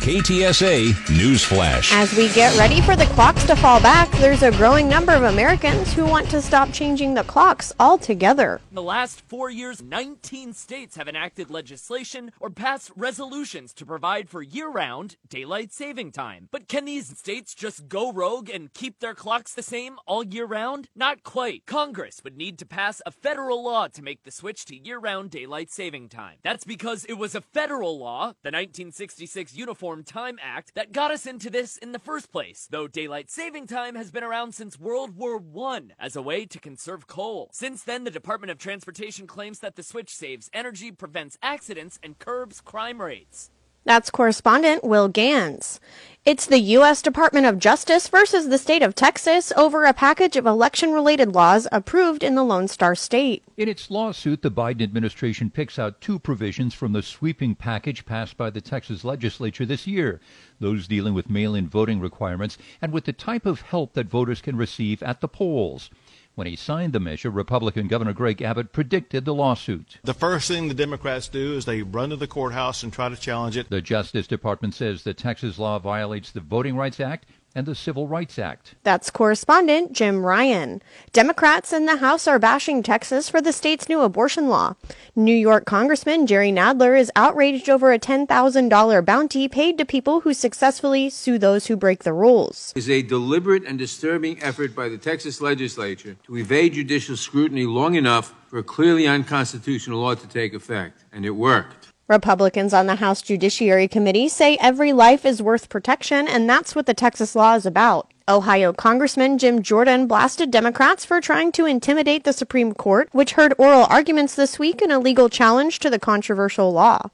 KTSA Newsflash. As we get ready for the clocks to fall back, there's a growing number of Americans who want to stop changing the clocks altogether. In the last four years, 19 states have enacted legislation or passed resolutions to provide for year round daylight saving time. But can these states just go rogue and keep their clocks the same all year round? Not quite. Congress would need to pass a federal law to make the switch to year round daylight saving time. That's because it was a federal law, the 1966 Uniform Time Act that got us into this in the first place, though daylight saving time has been around since World War I as a way to conserve coal. Since then, the Department of Transportation claims that the switch saves energy, prevents accidents, and curbs crime rates. That's correspondent Will Gans. It's the U.S. Department of Justice versus the state of Texas over a package of election related laws approved in the Lone Star State. In its lawsuit, the Biden administration picks out two provisions from the sweeping package passed by the Texas legislature this year those dealing with mail in voting requirements and with the type of help that voters can receive at the polls. When he signed the measure, Republican Governor Greg Abbott predicted the lawsuit. The first thing the Democrats do is they run to the courthouse and try to challenge it. The Justice Department says the Texas law violates the Voting Rights Act and the Civil Rights Act. That's correspondent Jim Ryan. Democrats in the House are bashing Texas for the state's new abortion law. New York Congressman Jerry Nadler is outraged over a $10,000 bounty paid to people who successfully sue those who break the rules. Is a deliberate and disturbing effort by the Texas legislature to evade judicial scrutiny long enough for a clearly unconstitutional law to take effect. And it worked. Republicans on the House Judiciary Committee say every life is worth protection, and that's what the Texas law is about. Ohio Congressman Jim Jordan blasted Democrats for trying to intimidate the Supreme Court, which heard oral arguments this week in a legal challenge to the controversial law.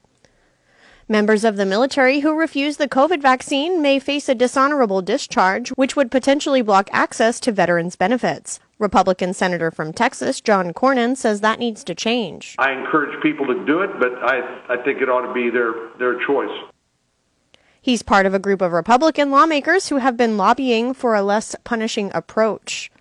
Members of the military who refuse the COVID vaccine may face a dishonorable discharge, which would potentially block access to veterans' benefits. Republican Senator from Texas, John Cornyn, says that needs to change. I encourage people to do it, but I, I think it ought to be their, their choice. He's part of a group of Republican lawmakers who have been lobbying for a less punishing approach.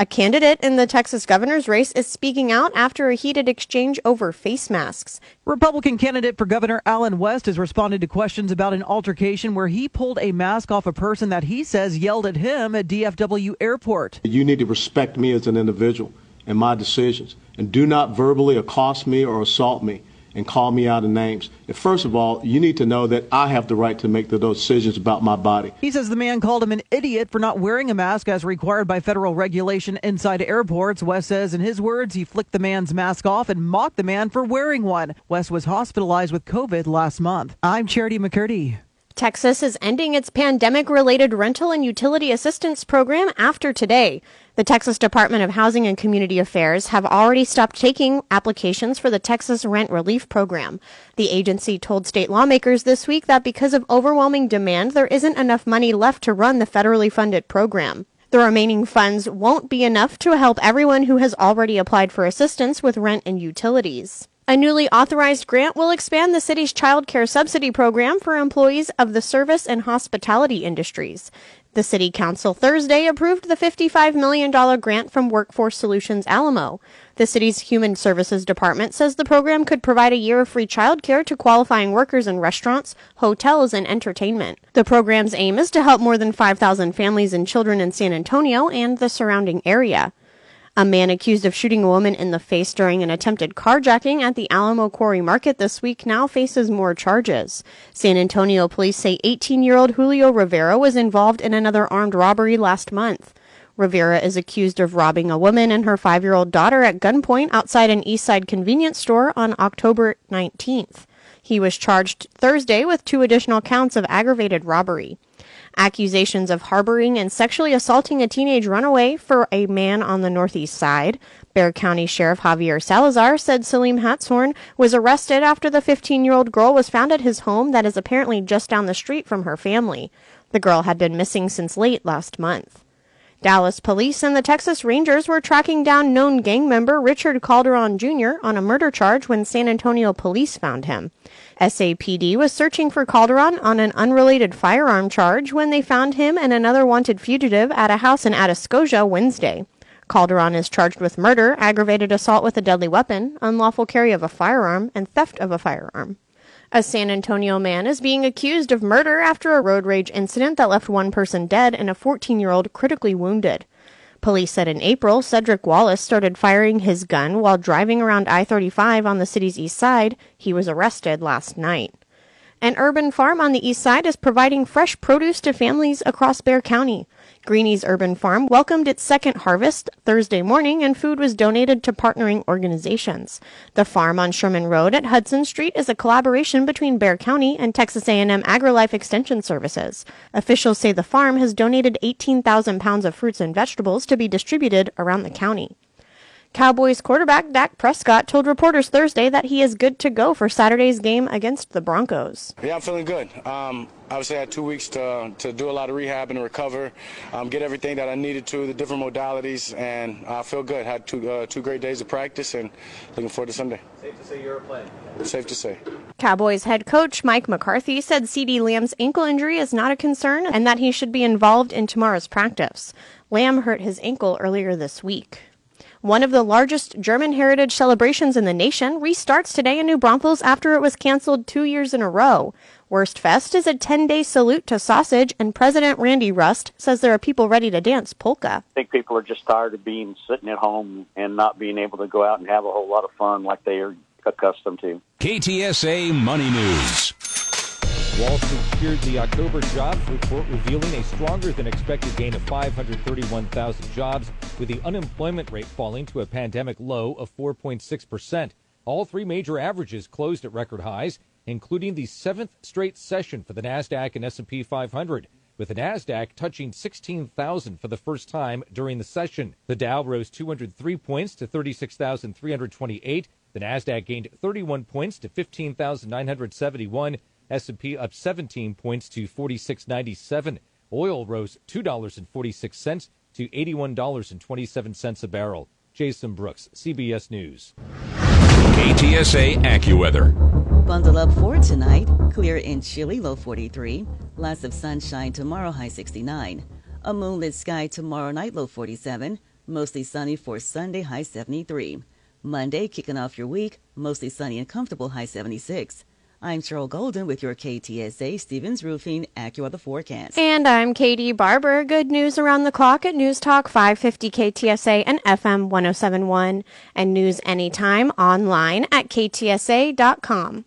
A candidate in the Texas governor's race is speaking out after a heated exchange over face masks. Republican candidate for Governor Allen West has responded to questions about an altercation where he pulled a mask off a person that he says yelled at him at DFW Airport. You need to respect me as an individual and my decisions, and do not verbally accost me or assault me and call me out of names. First of all, you need to know that I have the right to make the, decisions about my body. He says the man called him an idiot for not wearing a mask as required by federal regulation inside airports. West says, in his words, he flicked the man's mask off and mocked the man for wearing one. West was hospitalized with COVID last month. I'm Charity McCurdy. Texas is ending its pandemic related rental and utility assistance program after today. The Texas Department of Housing and Community Affairs have already stopped taking applications for the Texas Rent Relief Program. The agency told state lawmakers this week that because of overwhelming demand, there isn't enough money left to run the federally funded program. The remaining funds won't be enough to help everyone who has already applied for assistance with rent and utilities. A newly authorized grant will expand the city's child care subsidy program for employees of the service and hospitality industries. The City Council Thursday approved the $55 million grant from Workforce Solutions Alamo. The city's Human Services Department says the program could provide a year of free childcare to qualifying workers in restaurants, hotels, and entertainment. The program's aim is to help more than 5,000 families and children in San Antonio and the surrounding area. A man accused of shooting a woman in the face during an attempted carjacking at the Alamo Quarry Market this week now faces more charges. San Antonio police say 18 year old Julio Rivera was involved in another armed robbery last month. Rivera is accused of robbing a woman and her five year old daughter at gunpoint outside an Eastside convenience store on October 19th. He was charged Thursday with two additional counts of aggravated robbery. Accusations of harboring and sexually assaulting a teenage runaway for a man on the northeast side. Bexar County Sheriff Javier Salazar said Salim Hatshorn was arrested after the 15 year old girl was found at his home that is apparently just down the street from her family. The girl had been missing since late last month. Dallas police and the Texas Rangers were tracking down known gang member Richard Calderon Jr. on a murder charge when San Antonio police found him. SAPD was searching for Calderon on an unrelated firearm charge when they found him and another wanted fugitive at a house in Atascosa Wednesday. Calderon is charged with murder, aggravated assault with a deadly weapon, unlawful carry of a firearm, and theft of a firearm. A San Antonio man is being accused of murder after a road rage incident that left one person dead and a 14 year old critically wounded. Police said in April, Cedric Wallace started firing his gun while driving around I 35 on the city's east side. He was arrested last night. An urban farm on the east side is providing fresh produce to families across Bexar County. Greenie's Urban Farm welcomed its second harvest Thursday morning and food was donated to partnering organizations. The farm on Sherman Road at Hudson Street is a collaboration between Bexar County and Texas A&M AgriLife Extension Services. Officials say the farm has donated 18,000 pounds of fruits and vegetables to be distributed around the county. Cowboys quarterback Dak Prescott told reporters Thursday that he is good to go for Saturday's game against the Broncos. Yeah, I'm feeling good. Um, obviously, I had two weeks to, to do a lot of rehab and recover, um, get everything that I needed to, the different modalities, and I feel good. Had two uh, two great days of practice, and looking forward to Sunday. Safe to say you're a play. Safe to say. Cowboys head coach Mike McCarthy said CeeDee Lamb's ankle injury is not a concern and that he should be involved in tomorrow's practice. Lamb hurt his ankle earlier this week. One of the largest German heritage celebrations in the nation restarts today in New Braunfels after it was canceled two years in a row. Wurstfest is a 10 day salute to sausage, and President Randy Rust says there are people ready to dance polka. I think people are just tired of being sitting at home and not being able to go out and have a whole lot of fun like they are accustomed to. KTSA Money News. Wall Street cheered the October jobs report revealing a stronger than expected gain of 531,000 jobs, with the unemployment rate falling to a pandemic low of 4.6%. All three major averages closed at record highs, including the seventh straight session for the Nasdaq and S&P 500 with the Nasdaq touching 16,000 for the first time during the session. The Dow rose 203 points to 36,328. The Nasdaq gained 31 points to 15,971. S&P up 17 points to 46.97. Oil rose $2.46 to $81.27 a barrel. Jason Brooks, CBS News. KTSA AccuWeather. Bundle up for tonight. Clear and chilly, low 43. Lots of sunshine tomorrow, high 69. A moonlit sky tomorrow night, low 47. Mostly sunny for Sunday, high 73. Monday, kicking off your week, mostly sunny and comfortable, high 76. I'm Cheryl Golden with your KTSA Stevens Roofing AccuWeather forecast. And I'm Katie Barber. Good news around the clock at News Talk 550 KTSA and FM 1071 and news anytime online at ktsa.com.